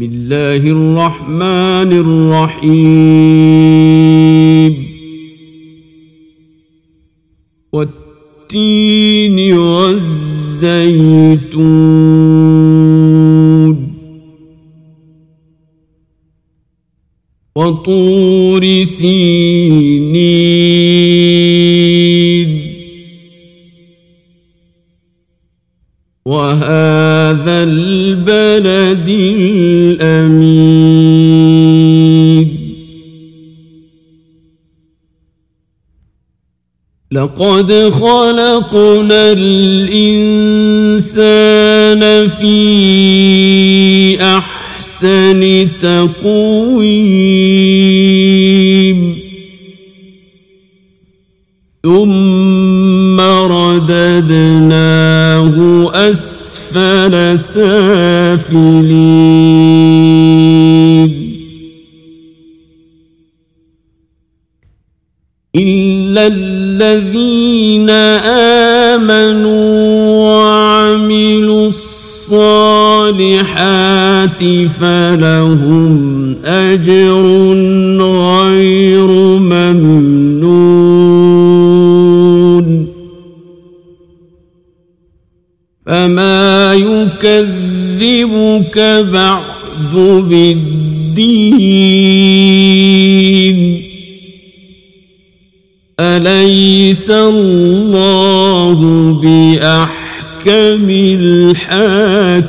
بسم الله الرحمن الرحيم. والتين والزيتون. وطور سينين. وهذا البلد الأمين. لقد خلقنا الإنسان في أحسن تقويم. ثم رددناه أسفل سافلين إلا الذين آمنوا وعملوا الصالحات فلهم أجر غير ممنون فما يكذبك بعد بالدين أليس الله بأحكم الحاكمين